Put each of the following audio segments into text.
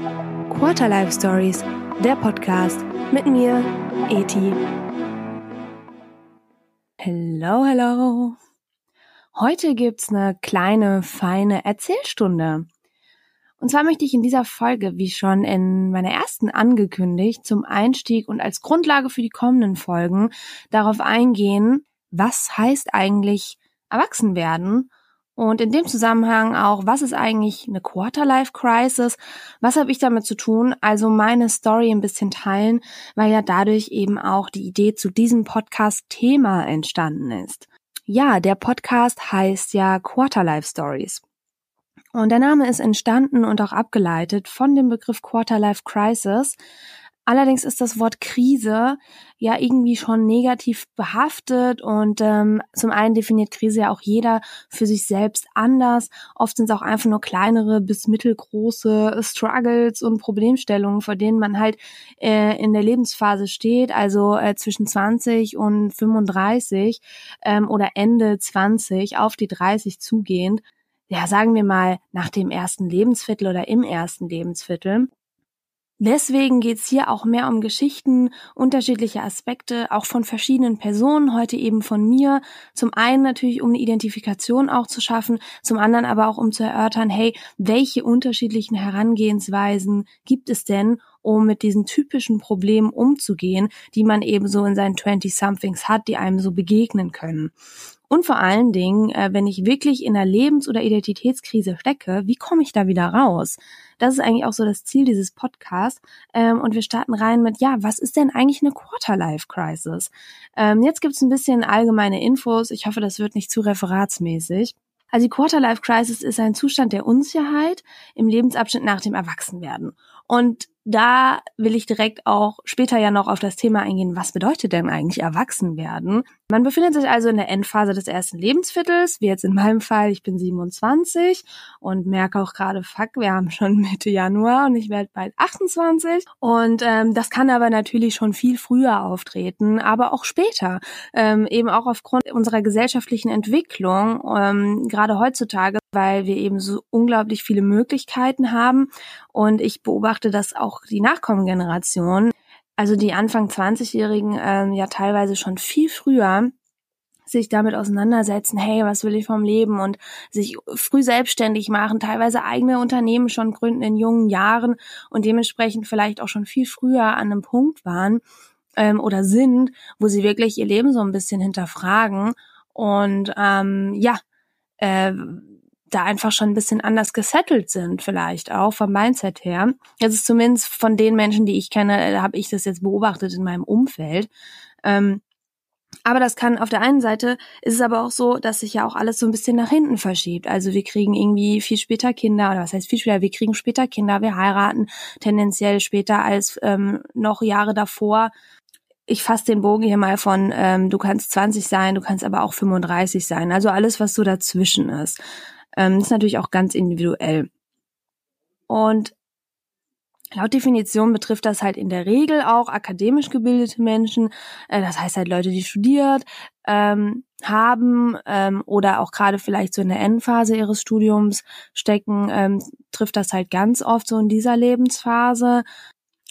Quarter Life Stories, der Podcast mit mir, Eti. Hello, hello. Heute gibt's eine kleine, feine Erzählstunde. Und zwar möchte ich in dieser Folge, wie schon in meiner ersten angekündigt, zum Einstieg und als Grundlage für die kommenden Folgen darauf eingehen, was heißt eigentlich erwachsen werden und in dem Zusammenhang auch, was ist eigentlich eine Quarter-Life Crisis? Was habe ich damit zu tun? Also meine Story ein bisschen teilen, weil ja dadurch eben auch die Idee zu diesem Podcast-Thema entstanden ist. Ja, der Podcast heißt ja Quarter-Life Stories. Und der Name ist entstanden und auch abgeleitet von dem Begriff Quarter-Life Crisis, Allerdings ist das Wort Krise ja irgendwie schon negativ behaftet und ähm, zum einen definiert Krise ja auch jeder für sich selbst anders. Oft sind es auch einfach nur kleinere bis mittelgroße Struggles und Problemstellungen, vor denen man halt äh, in der Lebensphase steht, also äh, zwischen 20 und 35 ähm, oder Ende 20 auf die 30 zugehend. Ja, sagen wir mal nach dem ersten Lebensviertel oder im ersten Lebensviertel. Deswegen geht's hier auch mehr um Geschichten, unterschiedliche Aspekte, auch von verschiedenen Personen, heute eben von mir. Zum einen natürlich, um eine Identifikation auch zu schaffen, zum anderen aber auch, um zu erörtern, hey, welche unterschiedlichen Herangehensweisen gibt es denn, um mit diesen typischen Problemen umzugehen, die man eben so in seinen 20-somethings hat, die einem so begegnen können. Und vor allen Dingen, äh, wenn ich wirklich in einer Lebens- oder Identitätskrise stecke, wie komme ich da wieder raus? Das ist eigentlich auch so das Ziel dieses Podcasts. Ähm, und wir starten rein mit, ja, was ist denn eigentlich eine Quarter-Life-Crisis? Ähm, jetzt gibt's ein bisschen allgemeine Infos. Ich hoffe, das wird nicht zu referatsmäßig. Also die Quarter-Life-Crisis ist ein Zustand der Unsicherheit im Lebensabschnitt nach dem Erwachsenwerden. Und da will ich direkt auch später ja noch auf das Thema eingehen, was bedeutet denn eigentlich erwachsen werden? Man befindet sich also in der Endphase des ersten Lebensviertels, wie jetzt in meinem Fall, ich bin 27 und merke auch gerade, fuck, wir haben schon Mitte Januar und ich werde bald 28. Und ähm, das kann aber natürlich schon viel früher auftreten, aber auch später, ähm, eben auch aufgrund unserer gesellschaftlichen Entwicklung, ähm, gerade heutzutage, weil wir eben so unglaublich viele Möglichkeiten haben. Und ich beobachte das auch auch die Nachkommengeneration, also die Anfang 20-Jährigen, ähm, ja teilweise schon viel früher sich damit auseinandersetzen, hey, was will ich vom Leben? Und sich früh selbstständig machen, teilweise eigene Unternehmen schon gründen in jungen Jahren und dementsprechend vielleicht auch schon viel früher an einem Punkt waren ähm, oder sind, wo sie wirklich ihr Leben so ein bisschen hinterfragen. Und ähm, ja, äh, da einfach schon ein bisschen anders gesettelt sind, vielleicht auch vom Mindset her. Das ist zumindest von den Menschen, die ich kenne, da habe ich das jetzt beobachtet in meinem Umfeld. Ähm, aber das kann auf der einen Seite ist es aber auch so, dass sich ja auch alles so ein bisschen nach hinten verschiebt. Also wir kriegen irgendwie viel später Kinder oder was heißt viel später? Wir kriegen später Kinder, wir heiraten tendenziell später als ähm, noch Jahre davor. Ich fasse den Bogen hier mal von, ähm, du kannst 20 sein, du kannst aber auch 35 sein. Also alles, was so dazwischen ist. Ähm, ist natürlich auch ganz individuell. Und Laut Definition betrifft das halt in der Regel auch akademisch gebildete Menschen, äh, das heißt halt Leute, die studiert ähm, haben ähm, oder auch gerade vielleicht so in der Endphase ihres Studiums stecken, ähm, trifft das halt ganz oft so in dieser Lebensphase.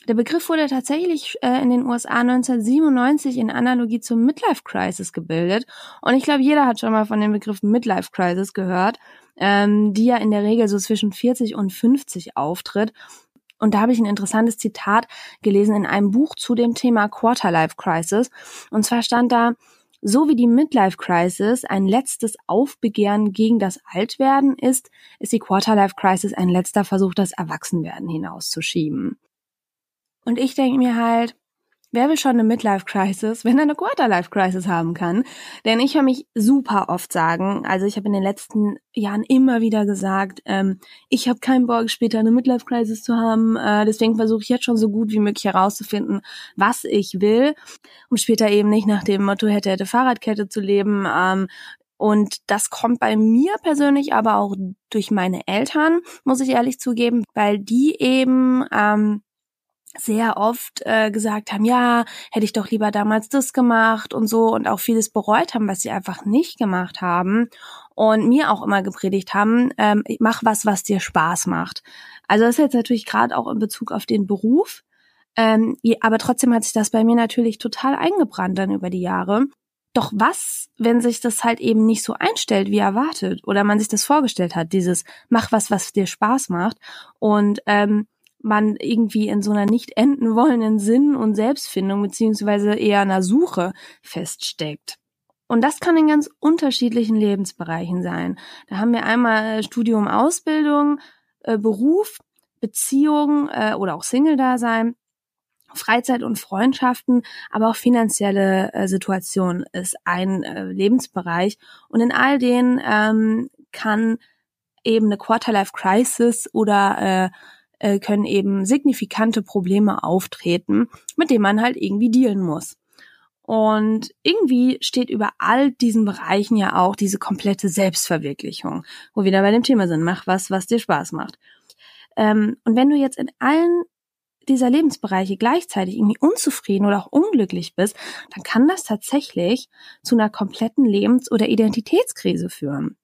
Der Begriff wurde tatsächlich äh, in den USA 1997 in Analogie zur Midlife Crisis gebildet. Und ich glaube, jeder hat schon mal von dem Begriff Midlife Crisis gehört, ähm, die ja in der Regel so zwischen 40 und 50 auftritt. Und da habe ich ein interessantes Zitat gelesen in einem Buch zu dem Thema Quarterlife Crisis. Und zwar stand da, so wie die Midlife Crisis ein letztes Aufbegehren gegen das Altwerden ist, ist die Quarterlife Crisis ein letzter Versuch, das Erwachsenwerden hinauszuschieben. Und ich denke mir halt, wer will schon eine Midlife-Crisis, wenn er eine Quarter-Life-Crisis haben kann? Denn ich höre mich super oft sagen, also ich habe in den letzten Jahren immer wieder gesagt, ähm, ich habe keinen Bock, später eine Midlife-Crisis zu haben. Äh, deswegen versuche ich jetzt schon so gut wie möglich herauszufinden, was ich will, um später eben nicht nach dem Motto hätte, hätte Fahrradkette zu leben. Ähm, und das kommt bei mir persönlich aber auch durch meine Eltern, muss ich ehrlich zugeben, weil die eben ähm, sehr oft äh, gesagt haben, ja, hätte ich doch lieber damals das gemacht und so und auch vieles bereut haben, was sie einfach nicht gemacht haben und mir auch immer gepredigt haben, ähm, mach was, was dir Spaß macht. Also das ist jetzt natürlich gerade auch in Bezug auf den Beruf, ähm, aber trotzdem hat sich das bei mir natürlich total eingebrannt dann über die Jahre. Doch was, wenn sich das halt eben nicht so einstellt, wie erwartet, oder man sich das vorgestellt hat, dieses mach was, was dir Spaß macht und ähm, man irgendwie in so einer nicht enden wollenden Sinn und Selbstfindung beziehungsweise eher einer Suche feststeckt. Und das kann in ganz unterschiedlichen Lebensbereichen sein. Da haben wir einmal Studium, Ausbildung, äh, Beruf, Beziehung äh, oder auch Single-Dasein, Freizeit und Freundschaften, aber auch finanzielle äh, Situation ist ein äh, Lebensbereich. Und in all denen ähm, kann eben eine Quarterlife-Crisis oder äh, äh, können eben signifikante Probleme auftreten, mit denen man halt irgendwie dealen muss. Und irgendwie steht über all diesen Bereichen ja auch diese komplette Selbstverwirklichung, wo wir da bei dem Thema sind, mach was, was dir Spaß macht. Ähm, und wenn du jetzt in allen dieser Lebensbereiche gleichzeitig irgendwie unzufrieden oder auch unglücklich bist, dann kann das tatsächlich zu einer kompletten Lebens- oder Identitätskrise führen.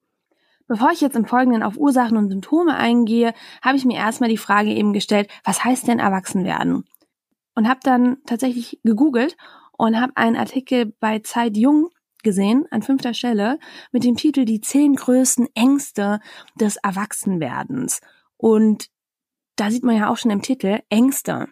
Bevor ich jetzt im Folgenden auf Ursachen und Symptome eingehe, habe ich mir erstmal die Frage eben gestellt, was heißt denn erwachsen werden? Und habe dann tatsächlich gegoogelt und habe einen Artikel bei Zeit Jung gesehen, an fünfter Stelle, mit dem Titel Die zehn größten Ängste des Erwachsenwerdens. Und da sieht man ja auch schon im Titel Ängste.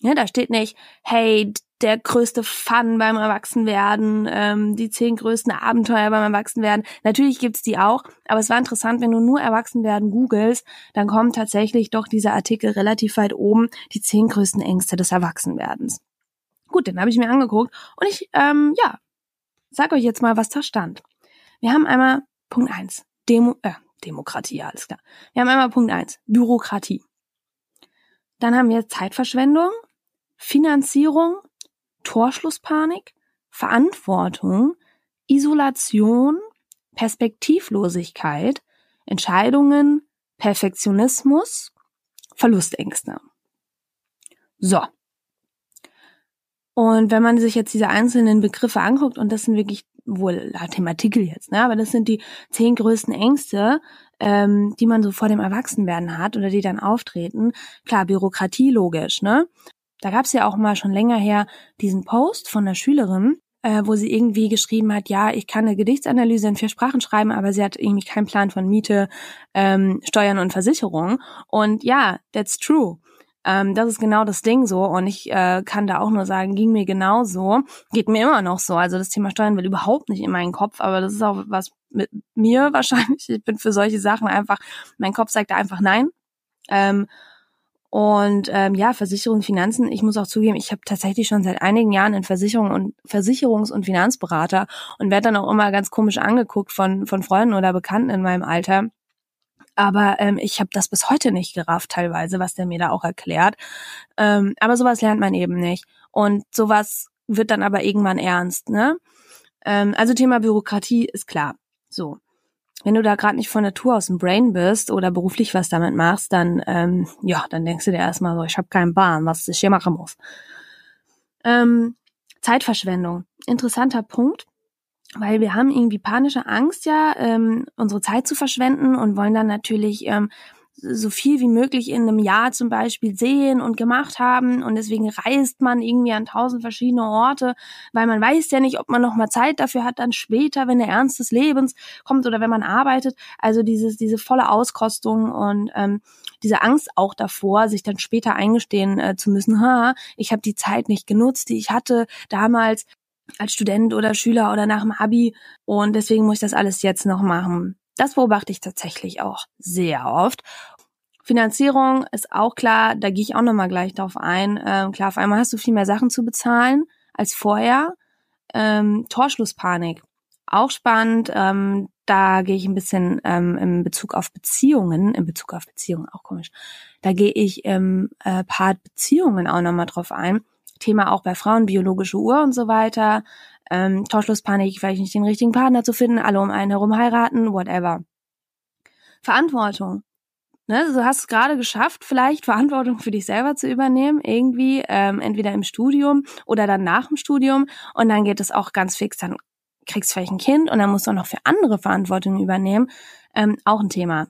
Ja, da steht nicht, hey, der größte Fun beim Erwachsenwerden, ähm, die zehn größten Abenteuer beim Erwachsenwerden. Natürlich gibt's die auch, aber es war interessant, wenn du nur Erwachsenwerden googelst, dann kommt tatsächlich doch dieser Artikel relativ weit oben, die zehn größten Ängste des Erwachsenwerdens. Gut, den habe ich mir angeguckt und ich, ähm, ja, sag euch jetzt mal, was da stand. Wir haben einmal Punkt eins Demo, äh, Demokratie, alles klar. Wir haben einmal Punkt eins Bürokratie. Dann haben wir Zeitverschwendung, Finanzierung, Torschlusspanik, Verantwortung, Isolation, Perspektivlosigkeit, Entscheidungen, Perfektionismus, Verlustängste. So. Und wenn man sich jetzt diese einzelnen Begriffe anguckt, und das sind wirklich wohl laut dem Artikel jetzt, ne, aber das sind die zehn größten Ängste, ähm, die man so vor dem Erwachsenwerden hat oder die dann auftreten. Klar, Bürokratie logisch, ne? Da gab's ja auch mal schon länger her diesen Post von einer Schülerin, äh, wo sie irgendwie geschrieben hat, ja, ich kann eine Gedichtsanalyse in vier Sprachen schreiben, aber sie hat irgendwie keinen Plan von Miete, ähm, Steuern und Versicherung. Und ja, that's true. Ähm, das ist genau das Ding so und ich äh, kann da auch nur sagen, ging mir genauso, geht mir immer noch so. Also das Thema Steuern will überhaupt nicht in meinen Kopf, aber das ist auch was mit mir wahrscheinlich. Ich bin für solche Sachen einfach, mein Kopf sagt da einfach nein. Ähm, und ähm, ja, Versicherung, Finanzen, ich muss auch zugeben, ich habe tatsächlich schon seit einigen Jahren in Versicherung und Versicherungs- und Finanzberater und werde dann auch immer ganz komisch angeguckt von, von Freunden oder Bekannten in meinem Alter. Aber ähm, ich habe das bis heute nicht gerafft, teilweise, was der mir da auch erklärt. Ähm, aber sowas lernt man eben nicht. Und sowas wird dann aber irgendwann ernst, ne? Ähm, also Thema Bürokratie ist klar. So wenn du da gerade nicht von Natur aus ein Brain bist oder beruflich was damit machst, dann ähm, ja, dann denkst du dir erstmal so, ich habe keinen Bahn, was ich hier machen muss. Ähm, Zeitverschwendung, interessanter Punkt, weil wir haben irgendwie panische Angst ja, ähm, unsere Zeit zu verschwenden und wollen dann natürlich ähm, so viel wie möglich in einem Jahr zum Beispiel sehen und gemacht haben und deswegen reist man irgendwie an tausend verschiedene Orte, weil man weiß ja nicht, ob man noch mal Zeit dafür hat, dann später, wenn der Ernst des Lebens kommt oder wenn man arbeitet. Also dieses diese volle Auskostung und ähm, diese Angst auch davor, sich dann später eingestehen äh, zu müssen, ha, ich habe die Zeit nicht genutzt, die ich hatte damals als Student oder Schüler oder nach dem Abi und deswegen muss ich das alles jetzt noch machen. Das beobachte ich tatsächlich auch sehr oft. Finanzierung ist auch klar, da gehe ich auch nochmal gleich drauf ein. Ähm, klar, auf einmal hast du viel mehr Sachen zu bezahlen als vorher. Ähm, Torschlusspanik, auch spannend. Ähm, da gehe ich ein bisschen ähm, in Bezug auf Beziehungen, in Bezug auf Beziehungen, auch komisch. Da gehe ich im äh, Part Beziehungen auch nochmal drauf ein. Thema auch bei Frauen, biologische Uhr und so weiter ähm, Torschlusspanik, vielleicht nicht den richtigen Partner zu finden, alle um einen herum heiraten, whatever. Verantwortung. Ne, du hast es gerade geschafft, vielleicht Verantwortung für dich selber zu übernehmen, irgendwie, ähm, entweder im Studium oder dann nach dem Studium. Und dann geht es auch ganz fix, dann kriegst du vielleicht ein Kind und dann musst du auch noch für andere Verantwortung übernehmen. Ähm, auch ein Thema.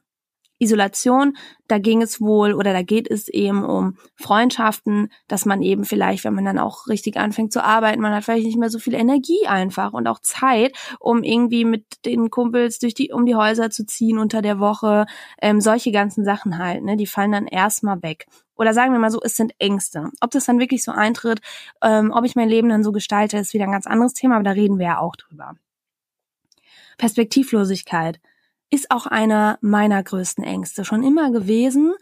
Isolation, da ging es wohl oder da geht es eben um Freundschaften, dass man eben vielleicht, wenn man dann auch richtig anfängt zu arbeiten, man hat vielleicht nicht mehr so viel Energie einfach und auch Zeit, um irgendwie mit den Kumpels durch die um die Häuser zu ziehen unter der Woche, ähm, solche ganzen Sachen halt, ne, die fallen dann erstmal weg. Oder sagen wir mal so, es sind Ängste. Ob das dann wirklich so eintritt, ähm, ob ich mein Leben dann so gestalte, ist wieder ein ganz anderes Thema, aber da reden wir ja auch drüber. Perspektivlosigkeit ist auch einer meiner größten Ängste schon immer gewesen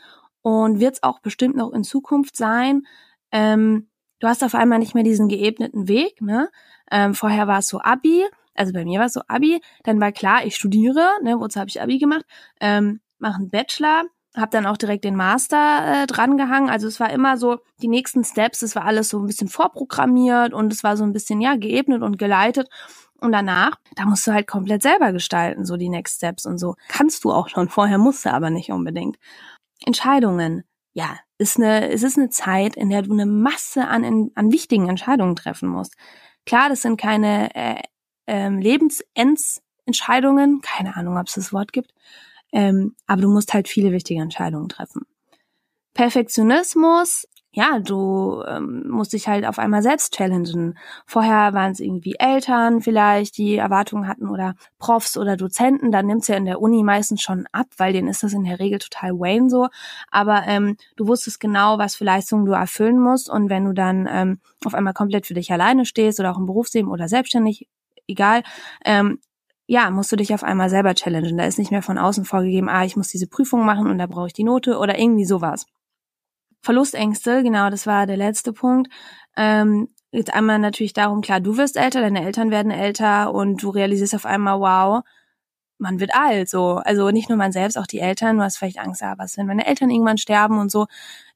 und wird es auch bestimmt noch in Zukunft sein. Ähm, du hast auf einmal nicht mehr diesen geebneten Weg. Ne? Ähm, vorher war es so Abi, also bei mir war es so Abi, dann war klar, ich studiere, ne, wozu habe ich Abi gemacht, ähm, mache einen Bachelor, habe dann auch direkt den Master äh, drangehangen. Also es war immer so die nächsten Steps, es war alles so ein bisschen vorprogrammiert und es war so ein bisschen ja geebnet und geleitet. Und danach, da musst du halt komplett selber gestalten, so die Next Steps und so. Kannst du auch schon, vorher musst du aber nicht unbedingt. Entscheidungen. Ja, ist eine, es ist eine Zeit, in der du eine Masse an, an wichtigen Entscheidungen treffen musst. Klar, das sind keine äh, äh, Lebensendentscheidungen, keine Ahnung, ob es das Wort gibt, ähm, aber du musst halt viele wichtige Entscheidungen treffen. Perfektionismus ja, du ähm, musst dich halt auf einmal selbst challengen. Vorher waren es irgendwie Eltern vielleicht, die Erwartungen hatten oder Profs oder Dozenten. Dann nimmt's ja in der Uni meistens schon ab, weil denen ist das in der Regel total Wayne so. Aber ähm, du wusstest genau, was für Leistungen du erfüllen musst. Und wenn du dann ähm, auf einmal komplett für dich alleine stehst oder auch im Berufsleben oder selbstständig, egal, ähm, ja, musst du dich auf einmal selber challengen. Da ist nicht mehr von außen vorgegeben, ah, ich muss diese Prüfung machen und da brauche ich die Note oder irgendwie sowas. Verlustängste, genau, das war der letzte Punkt. Ähm, jetzt einmal natürlich darum, klar, du wirst älter, deine Eltern werden älter und du realisierst auf einmal, wow, man wird alt, so. Also nicht nur man selbst, auch die Eltern. Du hast vielleicht Angst, ah, was, wenn meine Eltern irgendwann sterben und so.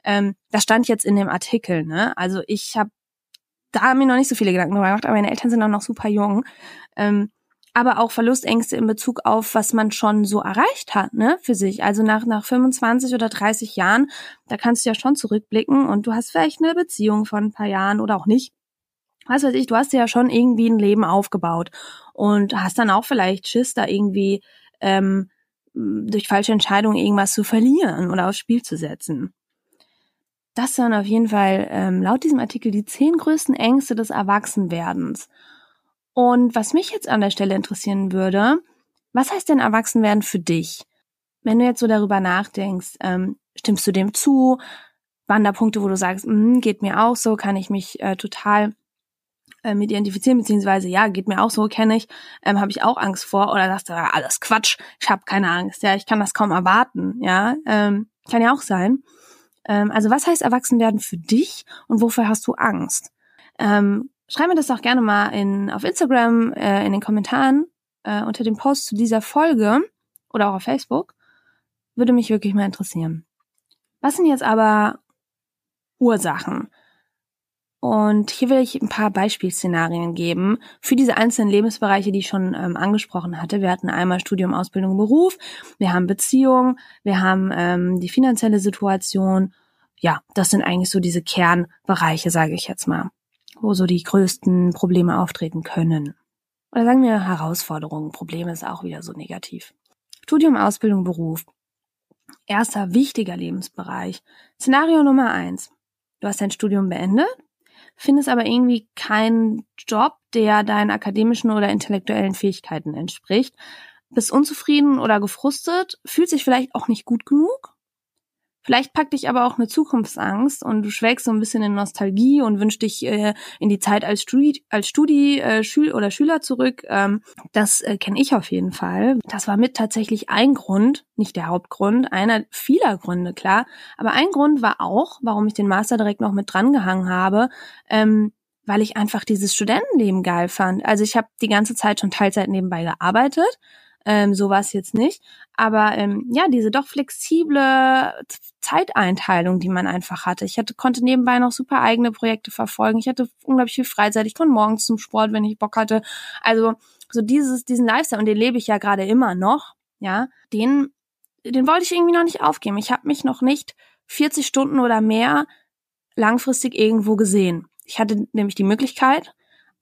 Ähm, das stand jetzt in dem Artikel, ne? Also ich habe da mir noch nicht so viele Gedanken drüber gemacht, aber meine Eltern sind auch noch super jung. Ähm, aber auch Verlustängste in Bezug auf, was man schon so erreicht hat, ne, für sich. Also nach, nach 25 oder 30 Jahren, da kannst du ja schon zurückblicken und du hast vielleicht eine Beziehung von ein paar Jahren oder auch nicht. Was weiß ich, du hast ja schon irgendwie ein Leben aufgebaut und hast dann auch vielleicht Schiss, da irgendwie ähm, durch falsche Entscheidungen irgendwas zu verlieren oder aufs Spiel zu setzen. Das sind auf jeden Fall ähm, laut diesem Artikel die zehn größten Ängste des Erwachsenwerdens. Und was mich jetzt an der Stelle interessieren würde, was heißt denn Erwachsenwerden für dich? Wenn du jetzt so darüber nachdenkst, ähm, stimmst du dem zu? Waren da Punkte, wo du sagst, mm, geht mir auch so, kann ich mich äh, total äh, mit identifizieren, beziehungsweise ja, geht mir auch so, kenne ich, ähm, habe ich auch Angst vor oder sagst du, ja, alles Quatsch, ich habe keine Angst, ja, ich kann das kaum erwarten, ja, ähm, kann ja auch sein. Ähm, also was heißt Erwachsenwerden für dich und wofür hast du Angst? Ähm, Schreib mir das doch gerne mal in, auf Instagram, äh, in den Kommentaren äh, unter dem Post zu dieser Folge oder auch auf Facebook. Würde mich wirklich mal interessieren. Was sind jetzt aber Ursachen? Und hier will ich ein paar Beispielszenarien geben für diese einzelnen Lebensbereiche, die ich schon ähm, angesprochen hatte. Wir hatten einmal Studium, Ausbildung, Beruf, wir haben Beziehung, wir haben ähm, die finanzielle Situation. Ja, das sind eigentlich so diese Kernbereiche, sage ich jetzt mal wo so die größten Probleme auftreten können. Oder sagen wir Herausforderungen. Probleme ist auch wieder so negativ. Studium, Ausbildung, Beruf. Erster wichtiger Lebensbereich. Szenario Nummer eins. Du hast dein Studium beendet, findest aber irgendwie keinen Job, der deinen akademischen oder intellektuellen Fähigkeiten entspricht, bist unzufrieden oder gefrustet, fühlt sich vielleicht auch nicht gut genug Vielleicht packt dich aber auch eine Zukunftsangst und du schwelgst so ein bisschen in Nostalgie und wünschst dich äh, in die Zeit als Studi, als Studi äh, Schül oder Schüler zurück. Ähm, das äh, kenne ich auf jeden Fall. Das war mit tatsächlich ein Grund, nicht der Hauptgrund, einer vieler Gründe, klar. Aber ein Grund war auch, warum ich den Master direkt noch mit drangehangen habe, ähm, weil ich einfach dieses Studentenleben geil fand. Also ich habe die ganze Zeit schon Teilzeit nebenbei gearbeitet ähm, so war es jetzt nicht. Aber ähm, ja, diese doch flexible Zeiteinteilung, die man einfach hatte. Ich hatte, konnte nebenbei noch super eigene Projekte verfolgen. Ich hatte unglaublich viel Freizeit. Ich konnte morgens zum Sport, wenn ich Bock hatte. Also so dieses, diesen Lifestyle, und den lebe ich ja gerade immer noch, ja, den den wollte ich irgendwie noch nicht aufgeben. Ich habe mich noch nicht 40 Stunden oder mehr langfristig irgendwo gesehen. Ich hatte nämlich die Möglichkeit,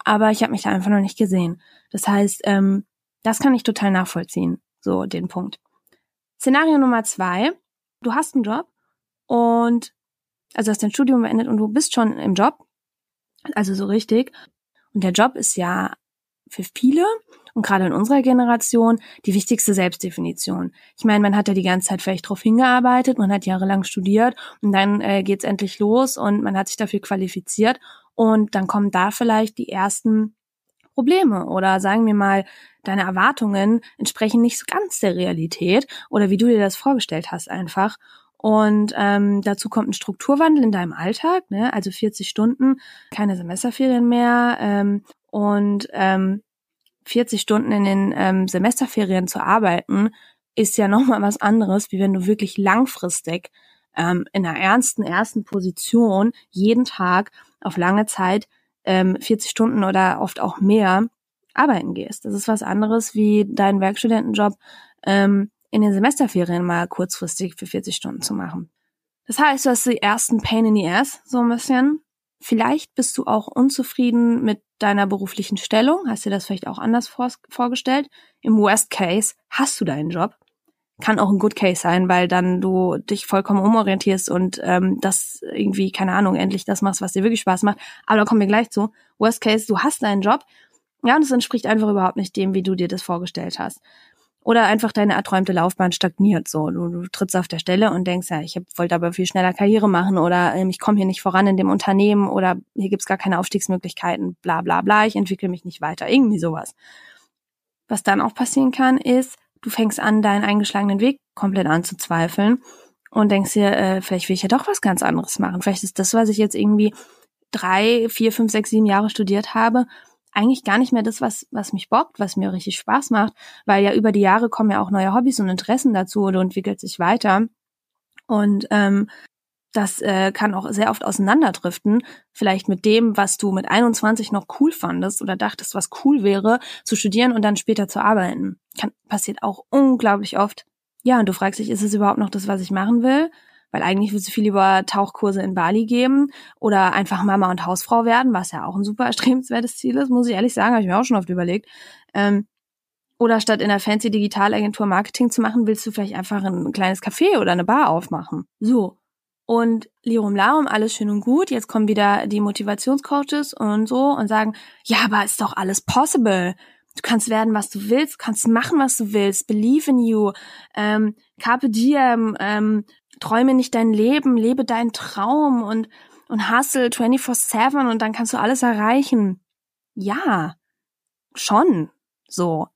aber ich habe mich da einfach noch nicht gesehen. Das heißt, ähm, das kann ich total nachvollziehen, so den Punkt. Szenario Nummer zwei, du hast einen Job und also hast dein Studium beendet und du bist schon im Job, also so richtig. Und der Job ist ja für viele und gerade in unserer Generation die wichtigste Selbstdefinition. Ich meine, man hat ja die ganze Zeit vielleicht drauf hingearbeitet, man hat jahrelang studiert und dann äh, geht's endlich los und man hat sich dafür qualifiziert und dann kommen da vielleicht die ersten Probleme oder sagen wir mal, deine Erwartungen entsprechen nicht so ganz der Realität oder wie du dir das vorgestellt hast einfach. Und ähm, dazu kommt ein Strukturwandel in deinem Alltag, ne? also 40 Stunden, keine Semesterferien mehr ähm, und ähm, 40 Stunden in den ähm, Semesterferien zu arbeiten, ist ja nochmal was anderes, wie wenn du wirklich langfristig ähm, in einer ernsten ersten Position jeden Tag auf lange Zeit ähm, 40 Stunden oder oft auch mehr arbeiten gehst. Das ist was anderes wie deinen Werkstudentenjob ähm, in den Semesterferien mal kurzfristig für 40 Stunden zu machen. Das heißt, du hast die ersten Pain in the Ass, so ein bisschen. Vielleicht bist du auch unzufrieden mit deiner beruflichen Stellung, hast dir das vielleicht auch anders vor vorgestellt. Im Worst Case hast du deinen Job. Kann auch ein Good Case sein, weil dann du dich vollkommen umorientierst und ähm, das irgendwie, keine Ahnung, endlich das machst, was dir wirklich Spaß macht. Aber da kommen wir gleich zu. Worst Case, du hast deinen Job. Ja, und es entspricht einfach überhaupt nicht dem, wie du dir das vorgestellt hast. Oder einfach deine erträumte Laufbahn stagniert so. Du, du trittst auf der Stelle und denkst, ja, ich wollte aber viel schneller Karriere machen oder ähm, ich komme hier nicht voran in dem Unternehmen oder hier gibt's gar keine Aufstiegsmöglichkeiten, bla bla bla, ich entwickle mich nicht weiter, irgendwie sowas. Was dann auch passieren kann, ist, du fängst an, deinen eingeschlagenen Weg komplett anzuzweifeln und denkst dir, äh, vielleicht will ich ja doch was ganz anderes machen. Vielleicht ist das, was ich jetzt irgendwie drei, vier, fünf, sechs, sieben Jahre studiert habe, eigentlich gar nicht mehr das, was, was mich bockt, was mir richtig Spaß macht, weil ja über die Jahre kommen ja auch neue Hobbys und Interessen dazu und entwickelt sich weiter. Und ähm, das äh, kann auch sehr oft auseinanderdriften, vielleicht mit dem, was du mit 21 noch cool fandest oder dachtest, was cool wäre, zu studieren und dann später zu arbeiten. Kann, passiert auch unglaublich oft. Ja, und du fragst dich, ist es überhaupt noch das, was ich machen will? weil eigentlich willst du viel lieber Tauchkurse in Bali geben oder einfach Mama und Hausfrau werden, was ja auch ein super erstrebenswertes Ziel ist, muss ich ehrlich sagen, habe ich mir auch schon oft überlegt. Ähm, oder statt in der fancy Digitalagentur Marketing zu machen, willst du vielleicht einfach ein kleines Café oder eine Bar aufmachen. So. Und Lirum Larum, alles schön und gut. Jetzt kommen wieder die Motivationscoaches und so und sagen, ja, aber ist doch alles possible. Du kannst werden, was du willst, kannst machen, was du willst. Believe in you. Ähm, Carpe diem. Ähm, träume nicht dein Leben, lebe deinen Traum und, und hustle 24-7 und dann kannst du alles erreichen. Ja, schon so.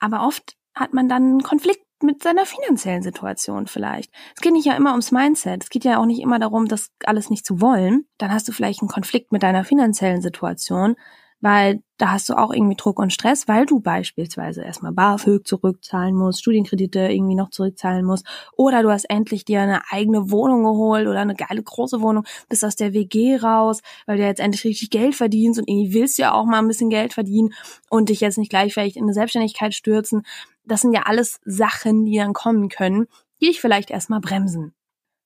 Aber oft hat man dann einen Konflikt mit seiner finanziellen Situation vielleicht. Es geht nicht ja immer ums Mindset. Es geht ja auch nicht immer darum, das alles nicht zu wollen. Dann hast du vielleicht einen Konflikt mit deiner finanziellen Situation weil da hast du auch irgendwie Druck und Stress, weil du beispielsweise erstmal BAföG zurückzahlen musst, Studienkredite irgendwie noch zurückzahlen musst oder du hast endlich dir eine eigene Wohnung geholt oder eine geile große Wohnung, bist aus der WG raus, weil du jetzt endlich richtig Geld verdienst und irgendwie willst du ja auch mal ein bisschen Geld verdienen und dich jetzt nicht gleich vielleicht in eine Selbstständigkeit stürzen. Das sind ja alles Sachen, die dann kommen können, die dich vielleicht erstmal bremsen.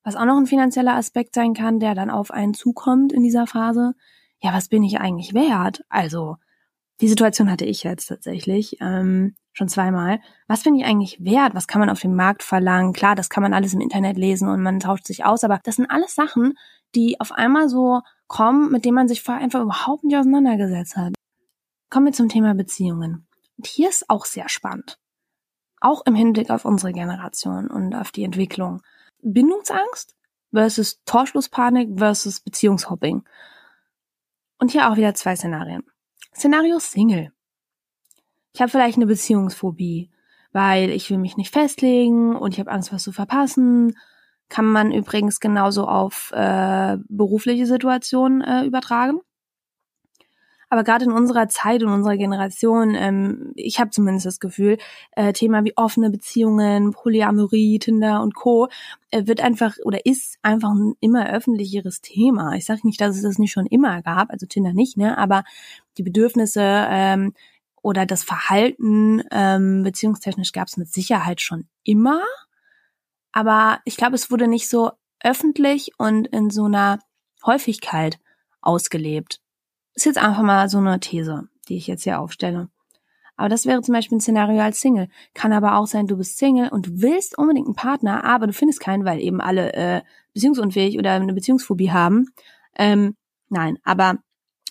Was auch noch ein finanzieller Aspekt sein kann, der dann auf einen zukommt in dieser Phase, ja, was bin ich eigentlich wert? Also, die Situation hatte ich jetzt tatsächlich ähm, schon zweimal. Was bin ich eigentlich wert? Was kann man auf dem Markt verlangen? Klar, das kann man alles im Internet lesen und man tauscht sich aus, aber das sind alles Sachen, die auf einmal so kommen, mit denen man sich vorher einfach überhaupt nicht auseinandergesetzt hat. Kommen wir zum Thema Beziehungen. Und hier ist auch sehr spannend. Auch im Hinblick auf unsere Generation und auf die Entwicklung. Bindungsangst versus Torschlusspanik versus Beziehungshopping. Und hier auch wieder zwei Szenarien. Szenario Single. Ich habe vielleicht eine Beziehungsphobie, weil ich will mich nicht festlegen und ich habe Angst, was zu verpassen. Kann man übrigens genauso auf äh, berufliche Situationen äh, übertragen. Aber gerade in unserer Zeit und unserer Generation, ähm, ich habe zumindest das Gefühl, äh, Thema wie offene Beziehungen, Polyamorie, Tinder und Co. Äh, wird einfach oder ist einfach ein immer öffentlicheres Thema. Ich sage nicht, dass es das nicht schon immer gab, also Tinder nicht, ne? Aber die Bedürfnisse ähm, oder das Verhalten ähm, beziehungstechnisch gab es mit Sicherheit schon immer. aber ich glaube, es wurde nicht so öffentlich und in so einer Häufigkeit ausgelebt. Ist jetzt einfach mal so eine These, die ich jetzt hier aufstelle. Aber das wäre zum Beispiel ein Szenario als Single. Kann aber auch sein, du bist Single und du willst unbedingt einen Partner, aber du findest keinen, weil eben alle äh, beziehungsunfähig oder eine Beziehungsphobie haben. Ähm, nein, aber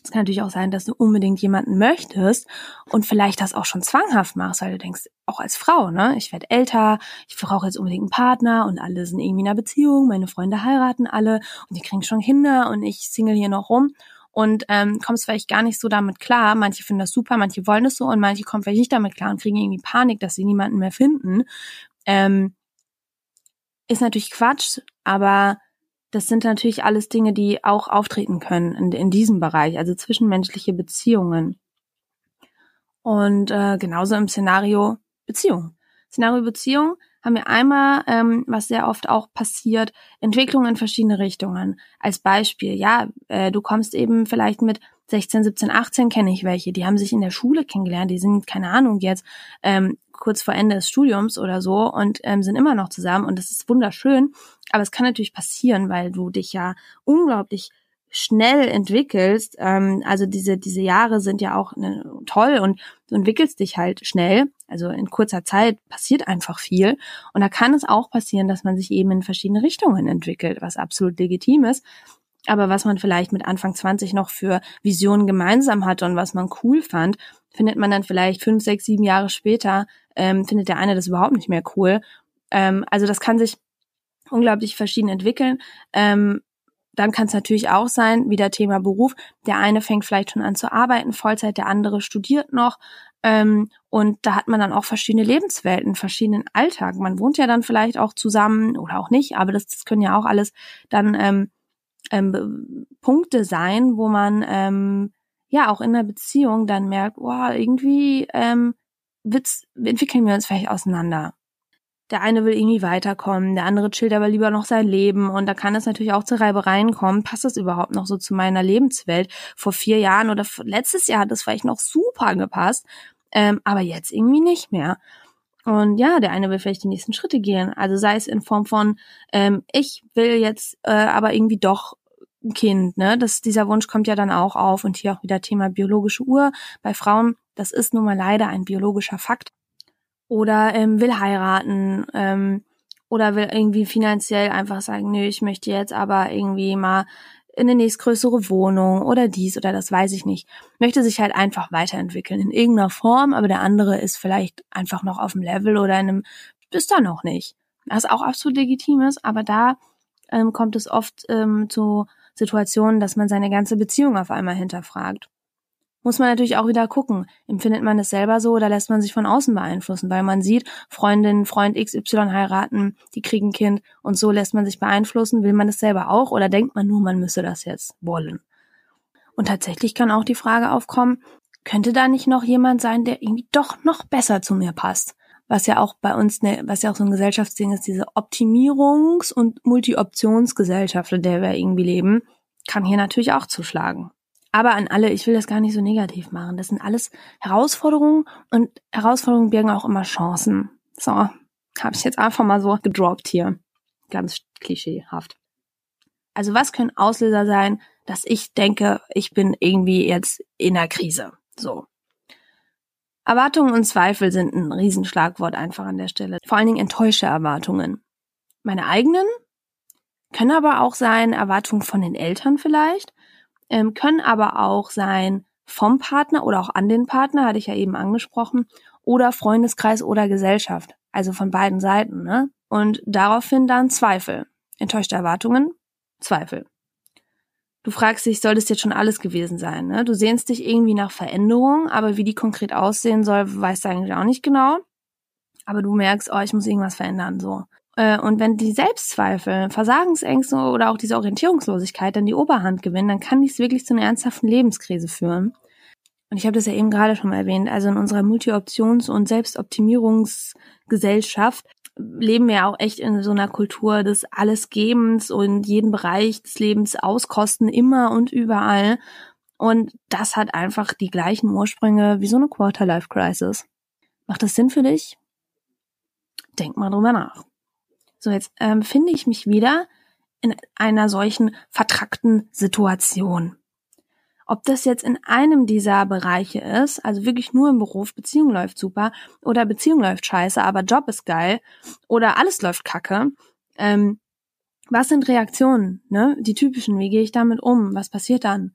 es kann natürlich auch sein, dass du unbedingt jemanden möchtest und vielleicht das auch schon zwanghaft machst, weil du denkst, auch als Frau, ne, ich werde älter, ich brauche jetzt unbedingt einen Partner und alle sind irgendwie in einer Beziehung, meine Freunde heiraten alle und die kriegen schon Kinder und ich single hier noch rum und ähm, kommst vielleicht gar nicht so damit klar. Manche finden das super, manche wollen es so und manche kommen vielleicht nicht damit klar und kriegen irgendwie Panik, dass sie niemanden mehr finden. Ähm, ist natürlich Quatsch, aber das sind natürlich alles Dinge, die auch auftreten können in, in diesem Bereich, also zwischenmenschliche Beziehungen. Und äh, genauso im Szenario Beziehung. Szenario Beziehung haben wir einmal, ähm, was sehr oft auch passiert, Entwicklung in verschiedene Richtungen. Als Beispiel, ja, äh, du kommst eben vielleicht mit 16, 17, 18 kenne ich welche, die haben sich in der Schule kennengelernt, die sind, keine Ahnung, jetzt ähm, kurz vor Ende des Studiums oder so und ähm, sind immer noch zusammen und das ist wunderschön. Aber es kann natürlich passieren, weil du dich ja unglaublich schnell entwickelst. Ähm, also diese, diese Jahre sind ja auch ne, toll und du entwickelst dich halt schnell. Also in kurzer Zeit passiert einfach viel. Und da kann es auch passieren, dass man sich eben in verschiedene Richtungen entwickelt, was absolut legitim ist aber was man vielleicht mit Anfang 20 noch für Visionen gemeinsam hatte und was man cool fand, findet man dann vielleicht fünf, sechs, sieben Jahre später, ähm, findet der eine das überhaupt nicht mehr cool. Ähm, also das kann sich unglaublich verschieden entwickeln. Ähm, dann kann es natürlich auch sein, wie der Thema Beruf, der eine fängt vielleicht schon an zu arbeiten, Vollzeit, der andere studiert noch. Ähm, und da hat man dann auch verschiedene Lebenswelten, verschiedenen Alltag. Man wohnt ja dann vielleicht auch zusammen oder auch nicht, aber das, das können ja auch alles dann ähm, ähm, Punkte sein, wo man ähm, ja auch in der Beziehung dann merkt, wow, irgendwie ähm, wird's, entwickeln wir uns vielleicht auseinander. Der eine will irgendwie weiterkommen, der andere chillt aber lieber noch sein Leben und da kann es natürlich auch zu Reibereien kommen. Passt das überhaupt noch so zu meiner Lebenswelt? Vor vier Jahren oder letztes Jahr hat das vielleicht noch super gepasst, ähm, aber jetzt irgendwie nicht mehr. Und ja, der eine will vielleicht die nächsten Schritte gehen. Also sei es in Form von, ähm, ich will jetzt äh, aber irgendwie doch ein Kind, ne? Das, dieser Wunsch kommt ja dann auch auf. Und hier auch wieder Thema biologische Uhr. Bei Frauen, das ist nun mal leider ein biologischer Fakt. Oder ähm, will heiraten, ähm, oder will irgendwie finanziell einfach sagen, nö, ich möchte jetzt aber irgendwie mal in eine nächstgrößere Wohnung oder dies oder das weiß ich nicht. Möchte sich halt einfach weiterentwickeln in irgendeiner Form, aber der andere ist vielleicht einfach noch auf dem Level oder in einem, ist da noch nicht. Was auch absolut legitim ist, aber da ähm, kommt es oft ähm, zu Situationen, dass man seine ganze Beziehung auf einmal hinterfragt muss man natürlich auch wieder gucken. Empfindet man es selber so oder lässt man sich von außen beeinflussen, weil man sieht, Freundin, Freund XY heiraten, die kriegen Kind und so lässt man sich beeinflussen. Will man es selber auch oder denkt man nur, man müsse das jetzt wollen? Und tatsächlich kann auch die Frage aufkommen, könnte da nicht noch jemand sein, der irgendwie doch noch besser zu mir passt? Was ja auch bei uns, ne, was ja auch so ein Gesellschaftsding ist, diese Optimierungs- und Multi-Optionsgesellschaft, in der wir irgendwie leben, kann hier natürlich auch zuschlagen. Aber an alle, ich will das gar nicht so negativ machen. Das sind alles Herausforderungen und Herausforderungen birgen auch immer Chancen. So, habe ich jetzt einfach mal so gedroppt hier. Ganz klischeehaft. Also was können Auslöser sein, dass ich denke, ich bin irgendwie jetzt in der Krise? So. Erwartungen und Zweifel sind ein Riesenschlagwort einfach an der Stelle. Vor allen Dingen enttäuschte Erwartungen. Meine eigenen können aber auch sein Erwartungen von den Eltern vielleicht ähm, können aber auch sein vom Partner oder auch an den Partner, hatte ich ja eben angesprochen, oder Freundeskreis oder Gesellschaft, also von beiden Seiten. Ne? Und daraufhin dann Zweifel. Enttäuschte Erwartungen, Zweifel. Du fragst dich, soll das jetzt schon alles gewesen sein? Ne? Du sehnst dich irgendwie nach Veränderung, aber wie die konkret aussehen soll, weißt du eigentlich auch nicht genau. Aber du merkst, oh, ich muss irgendwas verändern, so. Äh, und wenn die Selbstzweifel, Versagensängste oder auch diese Orientierungslosigkeit dann die Oberhand gewinnen, dann kann dies wirklich zu einer ernsthaften Lebenskrise führen. Und ich habe das ja eben gerade schon mal erwähnt, also in unserer Multi-Options- und Selbstoptimierungsgesellschaft leben wir auch echt in so einer Kultur des Allesgebens und jeden Bereich des Lebens auskosten, immer und überall. Und das hat einfach die gleichen Ursprünge wie so eine Quarter-Life-Crisis. Macht das Sinn für dich? Denk mal drüber nach. So, jetzt ähm, finde ich mich wieder in einer solchen vertrackten Situation. Ob das jetzt in einem dieser Bereiche ist, also wirklich nur im Beruf, Beziehung läuft super oder Beziehung läuft scheiße, aber Job ist geil oder alles läuft kacke. Ähm, was sind Reaktionen, ne? Die typischen, wie gehe ich damit um? Was passiert dann?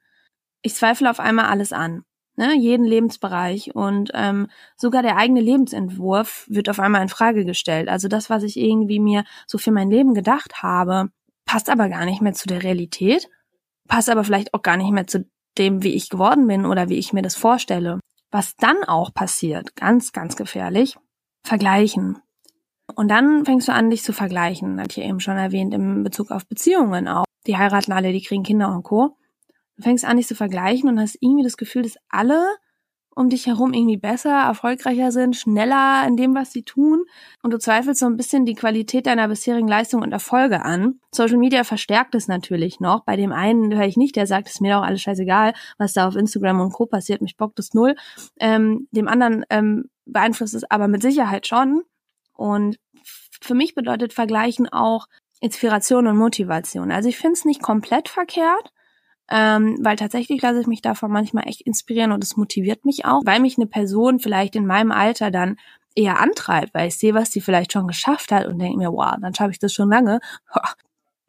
Ich zweifle auf einmal alles an, ne? Jeden Lebensbereich und ähm, sogar der eigene Lebensentwurf wird auf einmal in Frage gestellt. Also das, was ich irgendwie mir so für mein Leben gedacht habe, passt aber gar nicht mehr zu der Realität, passt aber vielleicht auch gar nicht mehr zu dem, wie ich geworden bin oder wie ich mir das vorstelle. Was dann auch passiert, ganz, ganz gefährlich, vergleichen. Und dann fängst du an, dich zu vergleichen, hatte ich eben schon erwähnt, im Bezug auf Beziehungen auch. Die heiraten alle, die kriegen Kinder und Co. Du fängst an, dich zu vergleichen und hast irgendwie das Gefühl, dass alle um dich herum irgendwie besser, erfolgreicher sind, schneller in dem, was sie tun und du zweifelst so ein bisschen die Qualität deiner bisherigen Leistung und Erfolge an. Social Media verstärkt es natürlich noch. Bei dem einen höre ich nicht, der sagt, es ist mir doch alles scheißegal, was da auf Instagram und Co. passiert, mich bockt es null. Ähm, dem anderen ähm, beeinflusst es aber mit Sicherheit schon. Und für mich bedeutet Vergleichen auch Inspiration und Motivation. Also ich finde es nicht komplett verkehrt, ähm, weil tatsächlich lasse ich mich davon manchmal echt inspirieren und es motiviert mich auch, weil mich eine Person vielleicht in meinem Alter dann eher antreibt, weil ich sehe, was sie vielleicht schon geschafft hat und denke mir, wow, dann schaffe ich das schon lange.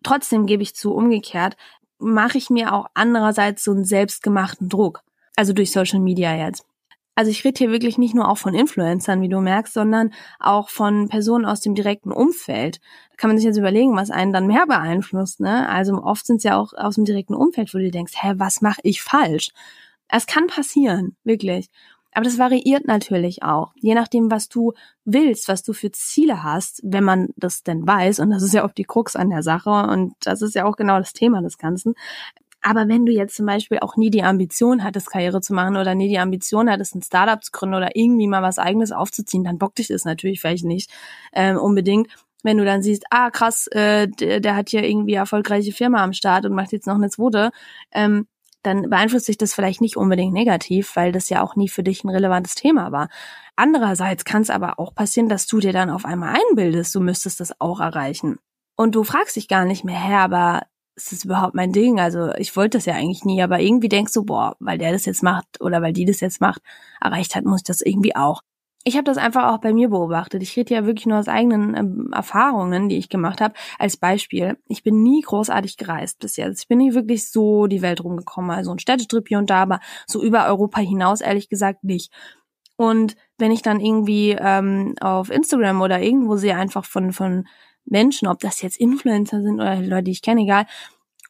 Trotzdem gebe ich zu, umgekehrt, mache ich mir auch andererseits so einen selbstgemachten Druck. Also durch Social Media jetzt. Also ich rede hier wirklich nicht nur auch von Influencern, wie du merkst, sondern auch von Personen aus dem direkten Umfeld. Kann man sich jetzt überlegen, was einen dann mehr beeinflusst. Ne? Also oft sind es ja auch aus dem direkten Umfeld, wo du denkst, hä, was mache ich falsch? Es kann passieren, wirklich. Aber das variiert natürlich auch, je nachdem, was du willst, was du für Ziele hast, wenn man das denn weiß. Und das ist ja auch die Krux an der Sache. Und das ist ja auch genau das Thema des Ganzen. Aber wenn du jetzt zum Beispiel auch nie die Ambition hattest, Karriere zu machen oder nie die Ambition hattest, ein Startup zu gründen oder irgendwie mal was eigenes aufzuziehen, dann bockt dich das natürlich vielleicht nicht ähm, unbedingt. Wenn du dann siehst, ah krass, äh, der, der hat hier irgendwie erfolgreiche Firma am Start und macht jetzt noch eine zweite, ähm, dann beeinflusst sich das vielleicht nicht unbedingt negativ, weil das ja auch nie für dich ein relevantes Thema war. Andererseits kann es aber auch passieren, dass du dir dann auf einmal einbildest, du müsstest das auch erreichen. Und du fragst dich gar nicht mehr, hä, aber ist das überhaupt mein Ding? Also ich wollte das ja eigentlich nie, aber irgendwie denkst du, boah, weil der das jetzt macht oder weil die das jetzt macht, erreicht hat, muss ich das irgendwie auch. Ich habe das einfach auch bei mir beobachtet. Ich rede ja wirklich nur aus eigenen ähm, Erfahrungen, die ich gemacht habe. Als Beispiel, ich bin nie großartig gereist bis jetzt. Ich bin nie wirklich so die Welt rumgekommen. Also ein Städtetrip hier und da, aber so über Europa hinaus ehrlich gesagt nicht. Und wenn ich dann irgendwie ähm, auf Instagram oder irgendwo sehe, einfach von, von Menschen, ob das jetzt Influencer sind oder Leute, die ich kenne, egal,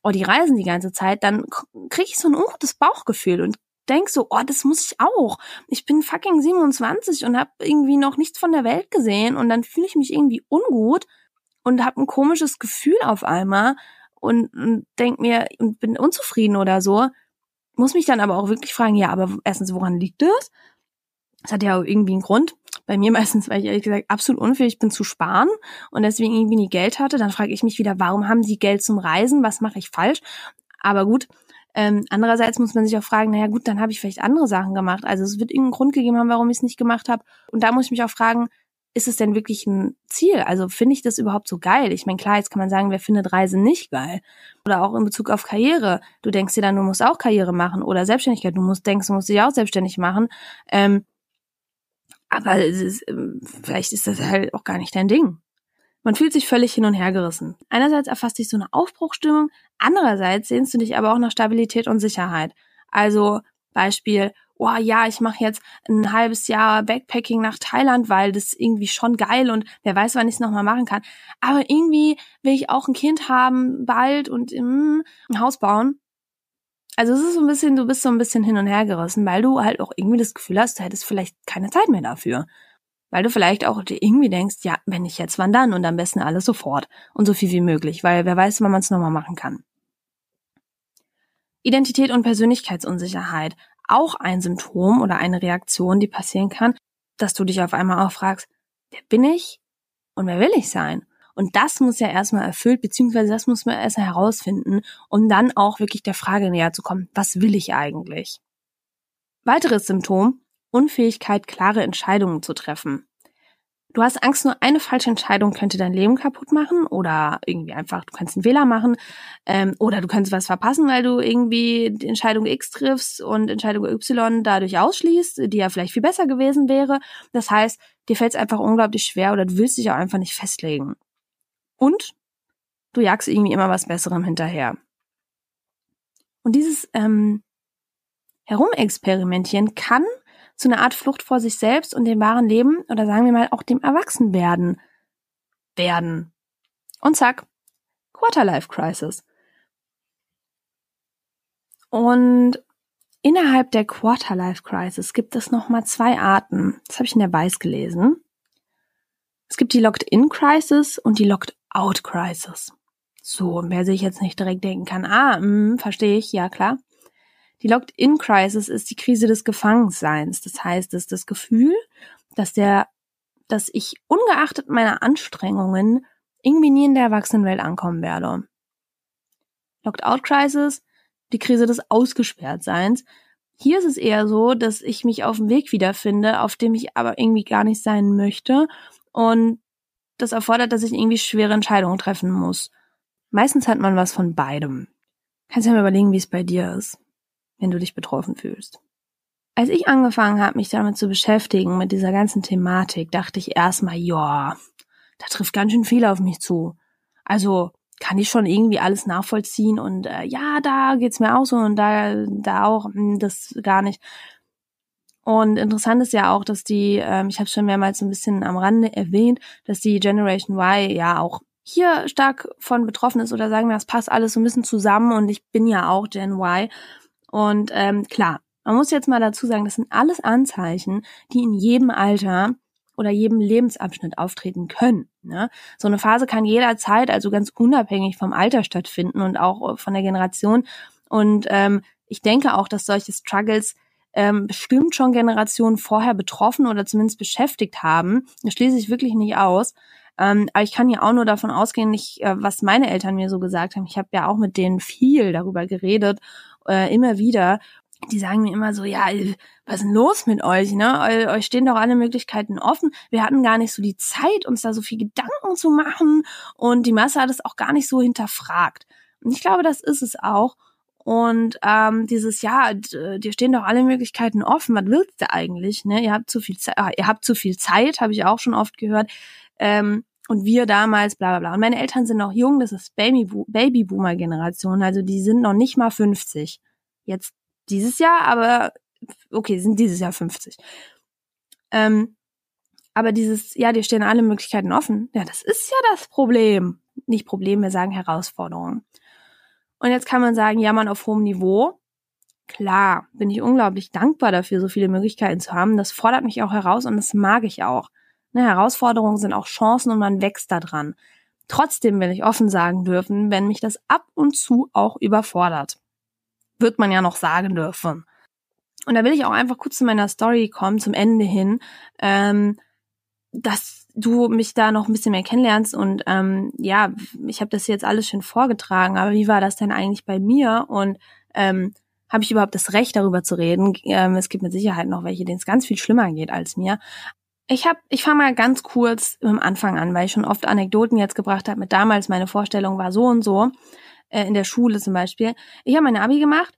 oh, die reisen die ganze Zeit, dann kriege ich so ein ungutes Bauchgefühl und denk so, oh, das muss ich auch. Ich bin fucking 27 und habe irgendwie noch nichts von der Welt gesehen und dann fühle ich mich irgendwie ungut und habe ein komisches Gefühl auf einmal und, und denk mir und bin unzufrieden oder so. Muss mich dann aber auch wirklich fragen, ja, aber erstens, woran liegt das? Das hat ja auch irgendwie einen Grund bei mir meistens, weil ich ehrlich gesagt absolut unfähig bin zu sparen und deswegen irgendwie nie Geld hatte. Dann frage ich mich wieder, warum haben sie Geld zum Reisen? Was mache ich falsch? Aber gut, ähm, andererseits muss man sich auch fragen, naja gut, dann habe ich vielleicht andere Sachen gemacht. Also es wird irgendeinen Grund gegeben haben, warum ich es nicht gemacht habe. Und da muss ich mich auch fragen, ist es denn wirklich ein Ziel? Also finde ich das überhaupt so geil? Ich meine, klar, jetzt kann man sagen, wer findet Reisen nicht geil? Oder auch in Bezug auf Karriere. Du denkst dir dann, du musst auch Karriere machen oder Selbstständigkeit. Du musst denkst, du musst dich auch selbstständig machen. Ähm, aber ist, ähm, vielleicht ist das halt auch gar nicht dein Ding. Man fühlt sich völlig hin und her gerissen. Einerseits erfasst dich so eine Aufbruchstimmung, andererseits sehnst du dich aber auch nach Stabilität und Sicherheit. Also Beispiel, oh ja, ich mache jetzt ein halbes Jahr Backpacking nach Thailand, weil das irgendwie schon geil und wer weiß, wann ich es nochmal machen kann. Aber irgendwie will ich auch ein Kind haben bald und mm, ein Haus bauen. Also es ist so ein bisschen, du bist so ein bisschen hin und her gerissen, weil du halt auch irgendwie das Gefühl hast, du hättest vielleicht keine Zeit mehr dafür. Weil du vielleicht auch irgendwie denkst, ja, wenn nicht jetzt, wann dann? Und am besten alles sofort und so viel wie möglich, weil wer weiß, wann man es nochmal machen kann. Identität und Persönlichkeitsunsicherheit. Auch ein Symptom oder eine Reaktion, die passieren kann, dass du dich auf einmal auch fragst, wer bin ich und wer will ich sein? Und das muss ja erstmal erfüllt, beziehungsweise das muss man erstmal herausfinden, um dann auch wirklich der Frage näher zu kommen, was will ich eigentlich? Weiteres Symptom, Unfähigkeit, klare Entscheidungen zu treffen. Du hast Angst, nur eine falsche Entscheidung könnte dein Leben kaputt machen oder irgendwie einfach, du kannst einen Fehler machen ähm, oder du kannst was verpassen, weil du irgendwie die Entscheidung X triffst und Entscheidung Y dadurch ausschließt, die ja vielleicht viel besser gewesen wäre. Das heißt, dir fällt es einfach unglaublich schwer oder du willst dich auch einfach nicht festlegen. Und du jagst irgendwie immer was Besserem hinterher. Und dieses ähm, Herumexperimentieren kann zu einer Art Flucht vor sich selbst und dem wahren Leben oder sagen wir mal auch dem Erwachsenwerden werden. Und zack, Quarterlife Crisis. Und innerhalb der Quarterlife Crisis gibt es nochmal zwei Arten. Das habe ich in der Weiß gelesen. Es gibt die Locked-in Crisis und die Locked-out Crisis. So, wer sich jetzt nicht direkt denken kann, ah, mh, verstehe ich, ja klar. Die Locked-in-Crisis ist die Krise des Gefangenseins. Das heißt, es ist das Gefühl, dass der, dass ich ungeachtet meiner Anstrengungen irgendwie nie in der Erwachsenenwelt ankommen werde. Locked-out-Crisis, die Krise des Ausgesperrtseins. Hier ist es eher so, dass ich mich auf dem Weg wiederfinde, auf dem ich aber irgendwie gar nicht sein möchte. Und das erfordert, dass ich irgendwie schwere Entscheidungen treffen muss. Meistens hat man was von beidem. Kannst ja mal überlegen, wie es bei dir ist wenn du dich betroffen fühlst. Als ich angefangen habe, mich damit zu beschäftigen, mit dieser ganzen Thematik, dachte ich erstmal, ja, da trifft ganz schön viel auf mich zu. Also kann ich schon irgendwie alles nachvollziehen und äh, ja, da geht's mir auch so und da, da auch, mh, hm, das gar nicht. Und interessant ist ja auch, dass die, ähm, ich habe schon mehrmals so ein bisschen am Rande erwähnt, dass die Generation Y ja auch hier stark von betroffen ist oder sagen wir, das passt alles so ein bisschen zusammen und ich bin ja auch Gen Y und ähm, klar, man muss jetzt mal dazu sagen, das sind alles Anzeichen, die in jedem Alter oder jedem Lebensabschnitt auftreten können. Ne? So eine Phase kann jederzeit, also ganz unabhängig vom Alter stattfinden und auch von der Generation. Und ähm, ich denke auch, dass solche Struggles ähm, bestimmt schon Generationen vorher betroffen oder zumindest beschäftigt haben. Das schließe ich wirklich nicht aus. Ähm, aber ich kann ja auch nur davon ausgehen, nicht, äh, was meine Eltern mir so gesagt haben. Ich habe ja auch mit denen viel darüber geredet äh, immer wieder, die sagen mir immer so, ja, was ist denn los mit euch, ne? Euch stehen doch alle Möglichkeiten offen. Wir hatten gar nicht so die Zeit, uns da so viel Gedanken zu machen und die Masse hat es auch gar nicht so hinterfragt. Und ich glaube, das ist es auch. Und ähm, dieses ja, dir stehen doch alle Möglichkeiten offen. Was willst du eigentlich? Ne, ihr habt zu viel Zeit. Ihr habt zu viel Zeit, habe ich auch schon oft gehört. Ähm, und wir damals, bla bla bla. Und meine Eltern sind noch jung, das ist Babyboomer-Generation, also die sind noch nicht mal 50. Jetzt dieses Jahr, aber okay, sind dieses Jahr 50. Ähm, aber dieses, ja, dir stehen alle Möglichkeiten offen, ja, das ist ja das Problem. Nicht Problem, wir sagen Herausforderungen. Und jetzt kann man sagen, ja, man auf hohem Niveau. Klar, bin ich unglaublich dankbar dafür, so viele Möglichkeiten zu haben. Das fordert mich auch heraus und das mag ich auch. Ne, Herausforderungen sind auch Chancen und man wächst da dran. Trotzdem will ich offen sagen dürfen, wenn mich das ab und zu auch überfordert. Wird man ja noch sagen dürfen. Und da will ich auch einfach kurz zu meiner Story kommen, zum Ende hin, ähm, dass du mich da noch ein bisschen mehr kennenlernst. Und ähm, ja, ich habe das jetzt alles schön vorgetragen, aber wie war das denn eigentlich bei mir? Und ähm, habe ich überhaupt das Recht, darüber zu reden? Ähm, es gibt mit Sicherheit noch welche, denen es ganz viel schlimmer geht als mir. Ich hab, ich fange mal ganz kurz am Anfang an, weil ich schon oft Anekdoten jetzt gebracht habe mit damals, meine Vorstellung war so und so, äh, in der Schule zum Beispiel. Ich habe meine Abi gemacht.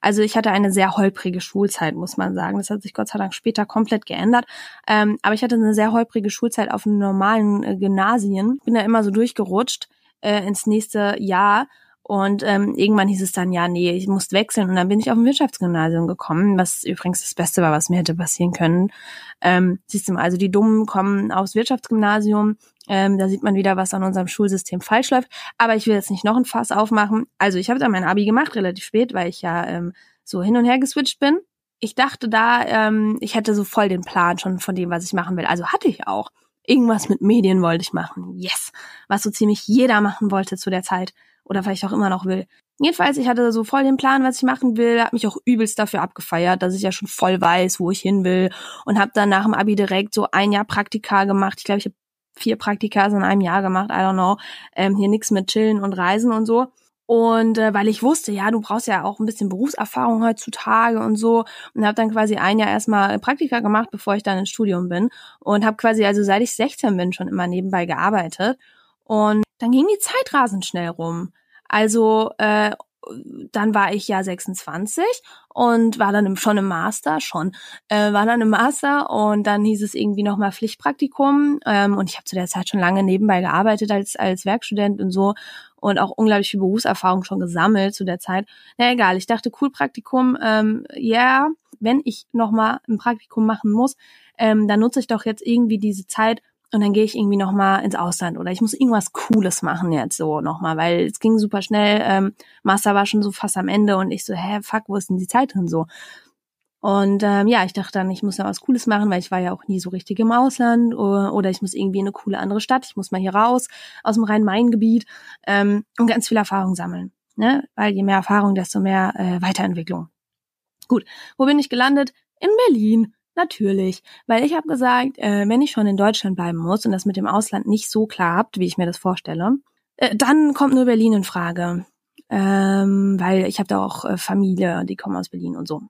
Also ich hatte eine sehr holprige Schulzeit, muss man sagen. Das hat sich Gott sei Dank später komplett geändert. Ähm, aber ich hatte eine sehr holprige Schulzeit auf einem normalen äh, Gymnasien. Bin da immer so durchgerutscht äh, ins nächste Jahr und ähm, irgendwann hieß es dann, ja, nee, ich muss wechseln. Und dann bin ich auf ein Wirtschaftsgymnasium gekommen, was übrigens das Beste war, was mir hätte passieren können. Ähm, siehst du mal, also die Dummen kommen aufs Wirtschaftsgymnasium. Ähm, da sieht man wieder, was an unserem Schulsystem falsch läuft. Aber ich will jetzt nicht noch ein Fass aufmachen. Also ich habe da mein Abi gemacht, relativ spät, weil ich ja ähm, so hin und her geswitcht bin. Ich dachte da, ähm, ich hätte so voll den Plan schon von dem, was ich machen will. Also hatte ich auch. Irgendwas mit Medien wollte ich machen. Yes. Was so ziemlich jeder machen wollte zu der Zeit oder vielleicht auch immer noch will. Jedenfalls, ich hatte so voll den Plan, was ich machen will, habe mich auch übelst dafür abgefeiert, dass ich ja schon voll weiß, wo ich hin will und habe dann nach dem Abi direkt so ein Jahr Praktika gemacht. Ich glaube, ich habe vier Praktika in einem Jahr gemacht, I don't know. Ähm, hier nix mit Chillen und Reisen und so. Und äh, weil ich wusste, ja, du brauchst ja auch ein bisschen Berufserfahrung heutzutage und so. Und habe dann quasi ein Jahr erstmal Praktika gemacht, bevor ich dann ins Studium bin. Und habe quasi, also seit ich 16 bin, schon immer nebenbei gearbeitet. Und dann ging die Zeit rasend schnell rum. Also äh, dann war ich ja 26 und war dann im, schon im Master, schon, äh, war dann im Master und dann hieß es irgendwie nochmal Pflichtpraktikum ähm, und ich habe zu der Zeit schon lange nebenbei gearbeitet als, als Werkstudent und so und auch unglaublich viel Berufserfahrung schon gesammelt zu der Zeit. Na egal, ich dachte, cool Praktikum, ähm, ja, yeah, wenn ich nochmal ein Praktikum machen muss, ähm, dann nutze ich doch jetzt irgendwie diese Zeit, und dann gehe ich irgendwie noch mal ins Ausland oder ich muss irgendwas Cooles machen jetzt so noch mal, weil es ging super schnell. Ähm, Master war schon so fast am Ende und ich so, hä, fuck, wo ist denn die Zeit drin so? Und ähm, ja, ich dachte dann, ich muss ja was Cooles machen, weil ich war ja auch nie so richtig im Ausland oder, oder ich muss irgendwie in eine coole andere Stadt, ich muss mal hier raus aus dem Rhein-Main-Gebiet ähm, und ganz viel Erfahrung sammeln. Ne? Weil je mehr Erfahrung, desto mehr äh, Weiterentwicklung. Gut, wo bin ich gelandet? In Berlin. Natürlich, weil ich habe gesagt, äh, wenn ich schon in Deutschland bleiben muss und das mit dem Ausland nicht so klappt, wie ich mir das vorstelle, äh, dann kommt nur Berlin in Frage, ähm, weil ich habe da auch äh, Familie, die kommen aus Berlin und so.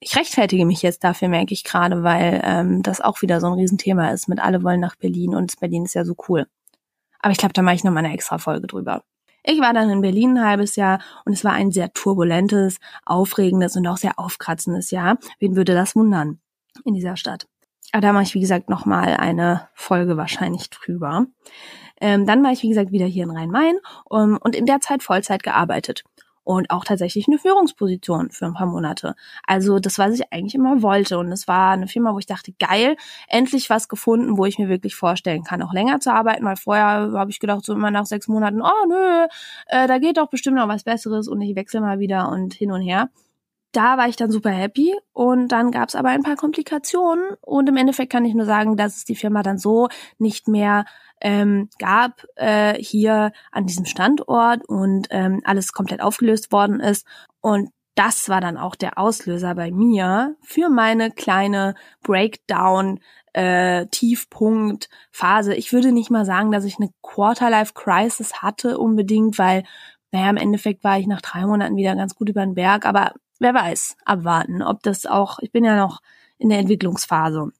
Ich rechtfertige mich jetzt dafür, merke ich gerade, weil ähm, das auch wieder so ein Riesenthema ist mit alle wollen nach Berlin und Berlin ist ja so cool. Aber ich glaube, da mache ich noch mal eine extra Folge drüber. Ich war dann in Berlin ein halbes Jahr und es war ein sehr turbulentes, aufregendes und auch sehr aufkratzendes Jahr. Wen würde das wundern? In dieser Stadt. Aber da mache ich, wie gesagt, nochmal eine Folge wahrscheinlich drüber. Ähm, dann war ich, wie gesagt, wieder hier in Rhein-Main um, und in der Zeit Vollzeit gearbeitet. Und auch tatsächlich eine Führungsposition für ein paar Monate. Also das, was ich eigentlich immer wollte. Und es war eine Firma, wo ich dachte, geil, endlich was gefunden, wo ich mir wirklich vorstellen kann, auch länger zu arbeiten, weil vorher habe ich gedacht, so immer nach sechs Monaten, oh nö, äh, da geht doch bestimmt noch was Besseres und ich wechsle mal wieder und hin und her da war ich dann super happy und dann gab es aber ein paar Komplikationen und im Endeffekt kann ich nur sagen, dass es die Firma dann so nicht mehr ähm, gab äh, hier an diesem Standort und ähm, alles komplett aufgelöst worden ist und das war dann auch der Auslöser bei mir für meine kleine Breakdown äh, Tiefpunkt Phase. Ich würde nicht mal sagen, dass ich eine Quarterlife Crisis hatte unbedingt, weil naja, im Endeffekt war ich nach drei Monaten wieder ganz gut über den Berg, aber wer weiß, abwarten, ob das auch, ich bin ja noch in der Entwicklungsphase.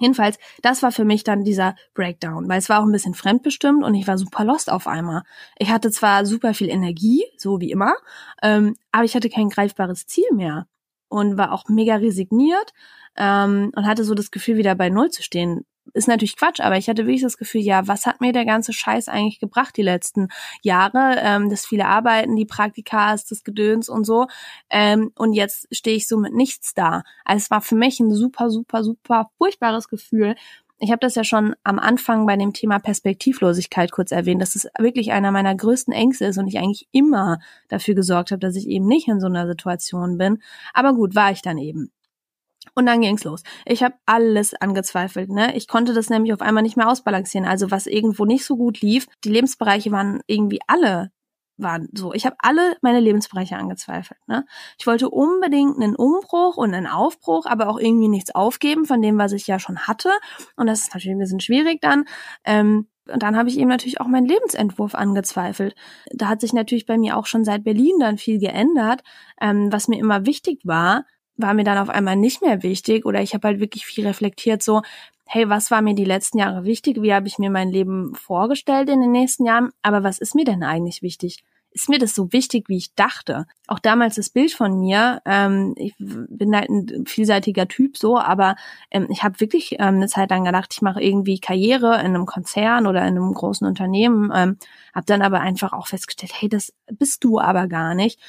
Jedenfalls, das war für mich dann dieser Breakdown, weil es war auch ein bisschen fremdbestimmt und ich war super lost auf einmal. Ich hatte zwar super viel Energie, so wie immer, ähm, aber ich hatte kein greifbares Ziel mehr und war auch mega resigniert ähm, und hatte so das Gefühl, wieder bei Null zu stehen ist natürlich Quatsch, aber ich hatte wirklich das Gefühl, ja, was hat mir der ganze Scheiß eigentlich gebracht die letzten Jahre? Ähm, das viele Arbeiten, die Praktikas, das Gedöns und so. Ähm, und jetzt stehe ich so mit nichts da. Also es war für mich ein super, super, super furchtbares Gefühl. Ich habe das ja schon am Anfang bei dem Thema Perspektivlosigkeit kurz erwähnt, dass es wirklich einer meiner größten Ängste ist und ich eigentlich immer dafür gesorgt habe, dass ich eben nicht in so einer Situation bin. Aber gut, war ich dann eben. Und dann ging's los. Ich habe alles angezweifelt. Ne? Ich konnte das nämlich auf einmal nicht mehr ausbalancieren. Also was irgendwo nicht so gut lief, die Lebensbereiche waren irgendwie alle waren so. Ich habe alle meine Lebensbereiche angezweifelt. Ne? Ich wollte unbedingt einen Umbruch und einen Aufbruch, aber auch irgendwie nichts aufgeben von dem, was ich ja schon hatte. Und das ist natürlich ein bisschen schwierig dann. Ähm, und dann habe ich eben natürlich auch meinen Lebensentwurf angezweifelt. Da hat sich natürlich bei mir auch schon seit Berlin dann viel geändert. Ähm, was mir immer wichtig war, war mir dann auf einmal nicht mehr wichtig oder ich habe halt wirklich viel reflektiert, so, hey, was war mir die letzten Jahre wichtig? Wie habe ich mir mein Leben vorgestellt in den nächsten Jahren? Aber was ist mir denn eigentlich wichtig? Ist mir das so wichtig, wie ich dachte? Auch damals das Bild von mir, ähm, ich bin halt ein vielseitiger Typ so, aber ähm, ich habe wirklich ähm, eine Zeit lang gedacht, ich mache irgendwie Karriere in einem Konzern oder in einem großen Unternehmen, ähm, habe dann aber einfach auch festgestellt, hey, das bist du aber gar nicht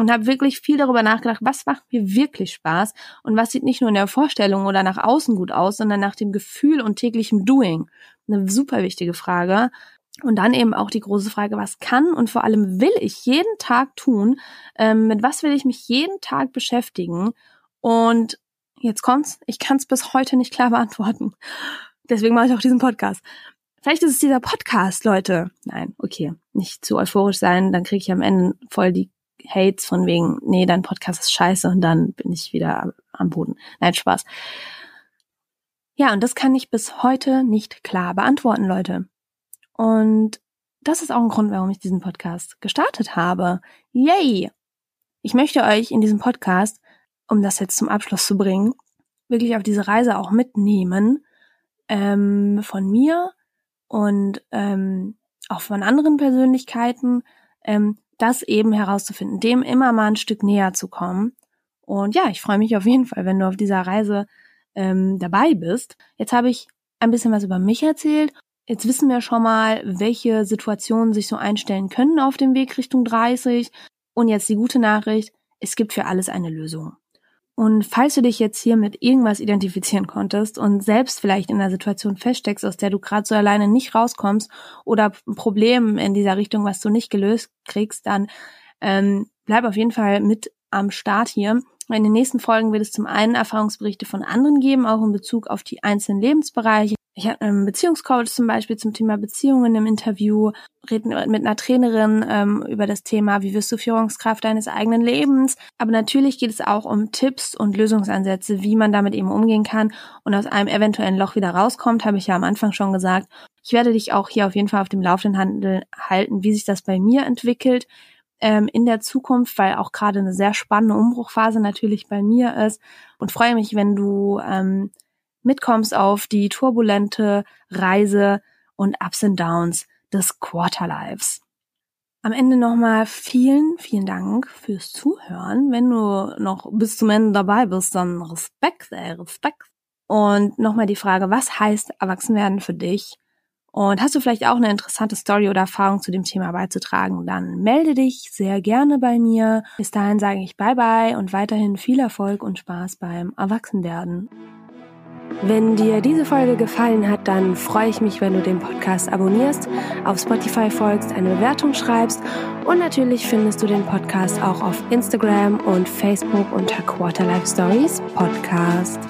und habe wirklich viel darüber nachgedacht, was macht mir wirklich Spaß und was sieht nicht nur in der Vorstellung oder nach außen gut aus, sondern nach dem Gefühl und täglichem Doing. Eine super wichtige Frage. Und dann eben auch die große Frage, was kann und vor allem will ich jeden Tag tun? Ähm, mit was will ich mich jeden Tag beschäftigen? Und jetzt kommt's, ich kann es bis heute nicht klar beantworten. Deswegen mache ich auch diesen Podcast. Vielleicht ist es dieser Podcast, Leute. Nein, okay, nicht zu euphorisch sein, dann kriege ich am Ende voll die Hates von wegen, nee, dein Podcast ist scheiße und dann bin ich wieder am Boden. Nein, Spaß. Ja, und das kann ich bis heute nicht klar beantworten, Leute. Und das ist auch ein Grund, warum ich diesen Podcast gestartet habe. Yay! Ich möchte euch in diesem Podcast, um das jetzt zum Abschluss zu bringen, wirklich auf diese Reise auch mitnehmen ähm, von mir und ähm, auch von anderen Persönlichkeiten, ähm, das eben herauszufinden, dem immer mal ein Stück näher zu kommen. Und ja, ich freue mich auf jeden Fall, wenn du auf dieser Reise ähm, dabei bist. Jetzt habe ich ein bisschen was über mich erzählt. Jetzt wissen wir schon mal, welche Situationen sich so einstellen können auf dem Weg Richtung 30. Und jetzt die gute Nachricht, es gibt für alles eine Lösung. Und falls du dich jetzt hier mit irgendwas identifizieren konntest und selbst vielleicht in einer Situation feststeckst, aus der du gerade so alleine nicht rauskommst oder ein Problem in dieser Richtung, was du nicht gelöst kriegst, dann ähm, bleib auf jeden Fall mit am Start hier. In den nächsten Folgen wird es zum einen Erfahrungsberichte von anderen geben, auch in Bezug auf die einzelnen Lebensbereiche. Ich habe einen Beziehungscoach zum Beispiel zum Thema Beziehungen im Interview, reden mit einer Trainerin ähm, über das Thema, wie wirst du Führungskraft deines eigenen Lebens. Aber natürlich geht es auch um Tipps und Lösungsansätze, wie man damit eben umgehen kann und aus einem eventuellen Loch wieder rauskommt, habe ich ja am Anfang schon gesagt. Ich werde dich auch hier auf jeden Fall auf dem Laufenden halten, wie sich das bei mir entwickelt ähm, in der Zukunft, weil auch gerade eine sehr spannende Umbruchphase natürlich bei mir ist und freue mich, wenn du ähm, mitkommst auf die turbulente Reise und Ups and Downs des Quarterlives. Am Ende nochmal vielen, vielen Dank fürs Zuhören. Wenn du noch bis zum Ende dabei bist, dann Respekt, ey, Respekt. Und nochmal die Frage, was heißt Erwachsenwerden für dich? Und hast du vielleicht auch eine interessante Story oder Erfahrung zu dem Thema beizutragen, dann melde dich sehr gerne bei mir. Bis dahin sage ich Bye bye und weiterhin viel Erfolg und Spaß beim Erwachsenwerden. Wenn dir diese Folge gefallen hat, dann freue ich mich, wenn du den Podcast abonnierst, auf Spotify folgst, eine Bewertung schreibst und natürlich findest du den Podcast auch auf Instagram und Facebook unter Quarterlife Stories Podcast.